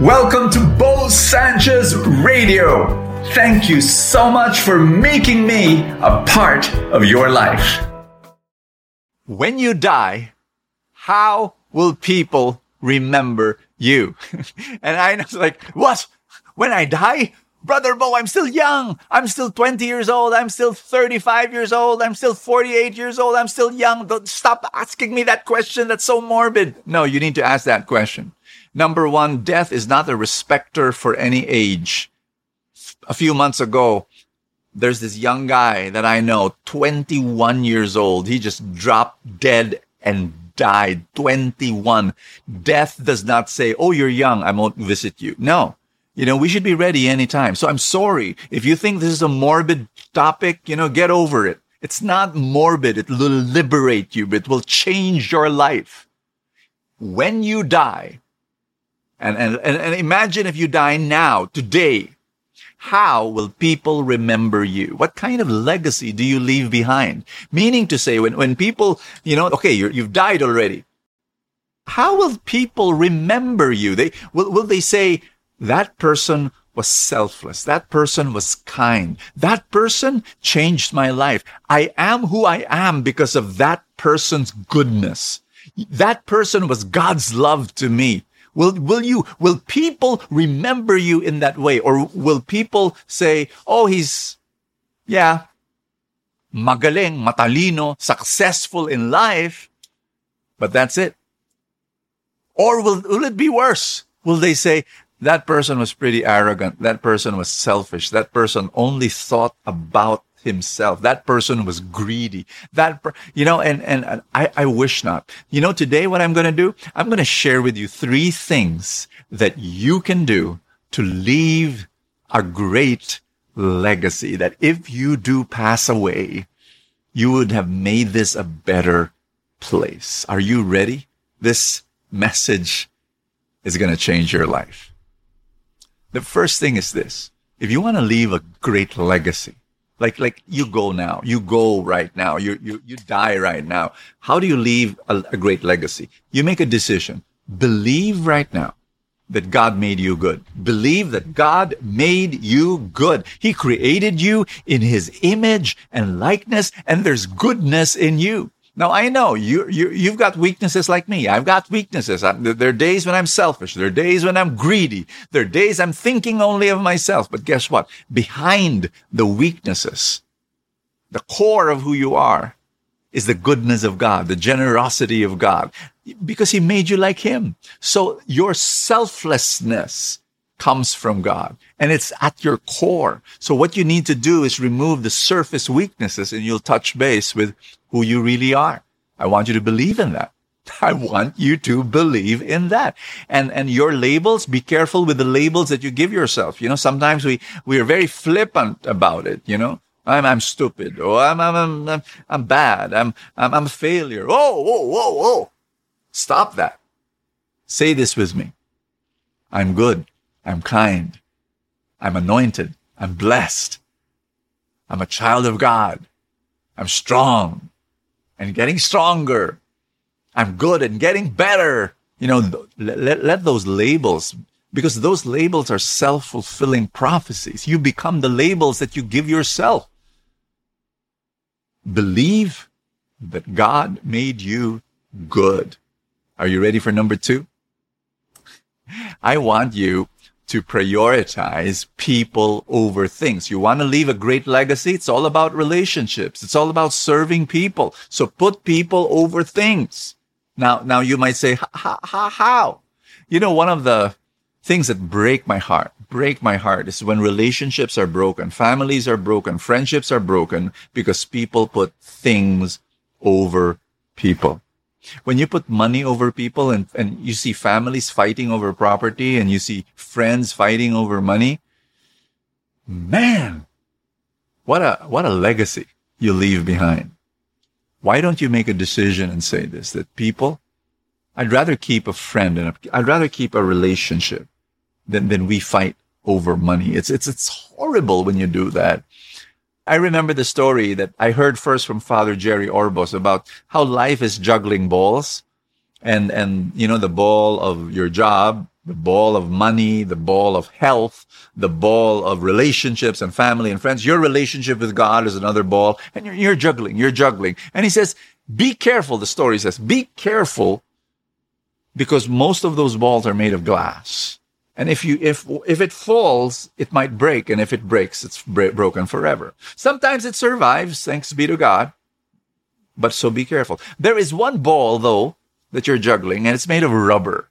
Welcome to Bo Sanchez Radio. Thank you so much for making me a part of your life. When you die, how will people remember you? and I was like, what? When I die? Brother Bo, I'm still young. I'm still 20 years old. I'm still 35 years old. I'm still 48 years old. I'm still young. Don't stop asking me that question. That's so morbid. No, you need to ask that question. Number one, death is not a respecter for any age. A few months ago, there's this young guy that I know, 21 years old. He just dropped dead and died. 21. Death does not say, Oh, you're young. I won't visit you. No. You know, we should be ready anytime. So I'm sorry. If you think this is a morbid topic, you know, get over it. It's not morbid. It will liberate you, but it will change your life. When you die, and, and, and imagine if you die now, today, how will people remember you? What kind of legacy do you leave behind? Meaning to say, when, when people, you know, okay, you have died already. How will people remember you? They, will, will they say, that person was selfless. That person was kind. That person changed my life. I am who I am because of that person's goodness. That person was God's love to me. Will, will you, will people remember you in that way? Or will people say, oh, he's, yeah, magaling, matalino, successful in life, but that's it? Or will, will it be worse? Will they say, that person was pretty arrogant. That person was selfish. That person only thought about himself. That person was greedy. That, per- you know, and, and I, I wish not. You know, today what I'm going to do, I'm going to share with you three things that you can do to leave a great legacy that if you do pass away, you would have made this a better place. Are you ready? This message is going to change your life. The first thing is this. If you want to leave a great legacy, like, like you go now, you go right now, you, you, you die right now. How do you leave a, a great legacy? You make a decision. Believe right now that God made you good. Believe that God made you good. He created you in his image and likeness, and there's goodness in you. Now I know you, you, you've got weaknesses like me. I've got weaknesses. I, there are days when I'm selfish. There are days when I'm greedy. There are days I'm thinking only of myself. But guess what? Behind the weaknesses, the core of who you are is the goodness of God, the generosity of God, because he made you like him. So your selflessness comes from God and it's at your core. So what you need to do is remove the surface weaknesses and you'll touch base with who you really are. I want you to believe in that. I want you to believe in that. And, and your labels, be careful with the labels that you give yourself. You know, sometimes we, we are very flippant about it, you know. I'm, I'm stupid. Oh, I'm, I'm, I'm, I'm bad. I'm, I'm, I'm a failure. Oh, whoa, whoa, whoa. Stop that. Say this with me. I'm good. I'm kind. I'm anointed. I'm blessed. I'm a child of God. I'm strong and getting stronger. I'm good and getting better. You know, let, let those labels, because those labels are self-fulfilling prophecies. You become the labels that you give yourself. Believe that God made you good. Are you ready for number two? I want you to prioritize people over things. You want to leave a great legacy? It's all about relationships. It's all about serving people. So put people over things. Now, now you might say, how, how, how? You know, one of the things that break my heart, break my heart is when relationships are broken, families are broken, friendships are broken because people put things over people. When you put money over people and, and you see families fighting over property and you see friends fighting over money, man, what a, what a legacy you leave behind. Why don't you make a decision and say this, that people, I'd rather keep a friend and I'd rather keep a relationship than, than we fight over money. It's, it's, it's horrible when you do that. I remember the story that I heard first from Father Jerry Orbos about how life is juggling balls and, and, you know, the ball of your job, the ball of money, the ball of health, the ball of relationships and family and friends. Your relationship with God is another ball and you're, you're juggling, you're juggling. And he says, be careful. The story says, be careful because most of those balls are made of glass. And if you, if, if it falls, it might break. And if it breaks, it's broken forever. Sometimes it survives, thanks be to God. But so be careful. There is one ball though that you're juggling and it's made of rubber.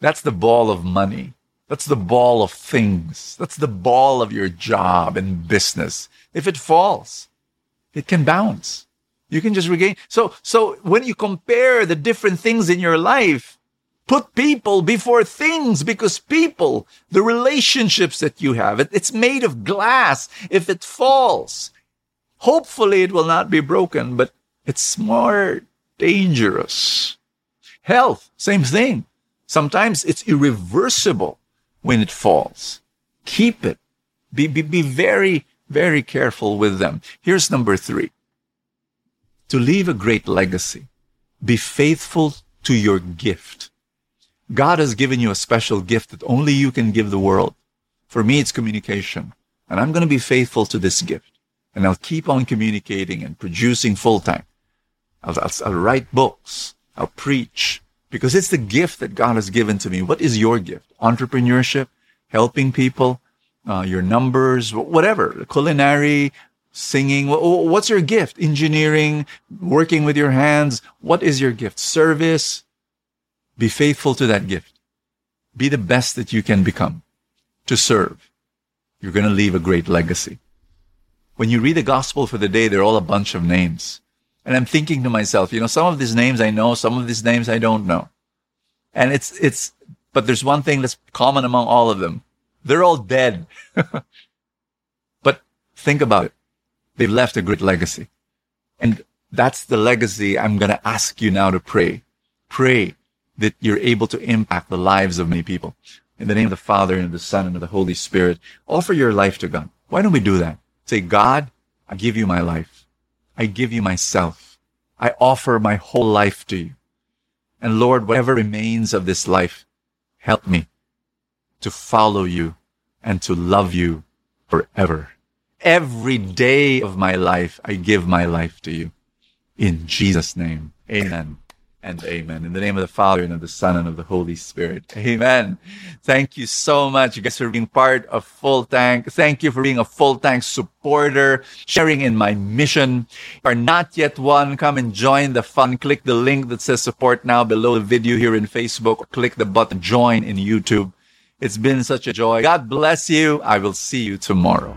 That's the ball of money. That's the ball of things. That's the ball of your job and business. If it falls, it can bounce. You can just regain. So, so when you compare the different things in your life, put people before things because people, the relationships that you have, it, it's made of glass. If it falls, hopefully it will not be broken, but it's more dangerous. Health, same thing. Sometimes it's irreversible when it falls. Keep it. Be, be, be very, very careful with them. Here's number three. To leave a great legacy, be faithful to your gift. God has given you a special gift that only you can give the world. For me, it's communication. And I'm going to be faithful to this gift. And I'll keep on communicating and producing full time. I'll, I'll, I'll write books. I'll preach because it's the gift that God has given to me. What is your gift? Entrepreneurship, helping people, uh, your numbers, whatever, culinary, singing. What's your gift? Engineering, working with your hands. What is your gift? Service. Be faithful to that gift. Be the best that you can become to serve. You're going to leave a great legacy. When you read the gospel for the day, they're all a bunch of names. And I'm thinking to myself, you know, some of these names I know, some of these names I don't know. And it's, it's, but there's one thing that's common among all of them. They're all dead. but think about it. They've left a great legacy. And that's the legacy I'm going to ask you now to pray. Pray that you're able to impact the lives of many people. In the name of the Father and of the Son and of the Holy Spirit, offer your life to God. Why don't we do that? Say, God, I give you my life. I give you myself. I offer my whole life to you. And Lord, whatever remains of this life, help me to follow you and to love you forever. Every day of my life, I give my life to you. In Jesus' name, amen and amen. In the name of the Father and of the Son and of the Holy Spirit. Amen. Thank you so much, you guys, for being part of Full Tank. Thank you for being a Full Tank supporter, sharing in my mission. If you are not yet one, come and join the fun. Click the link that says support now below the video here in Facebook. Click the button join in YouTube. It's been such a joy. God bless you. I will see you tomorrow.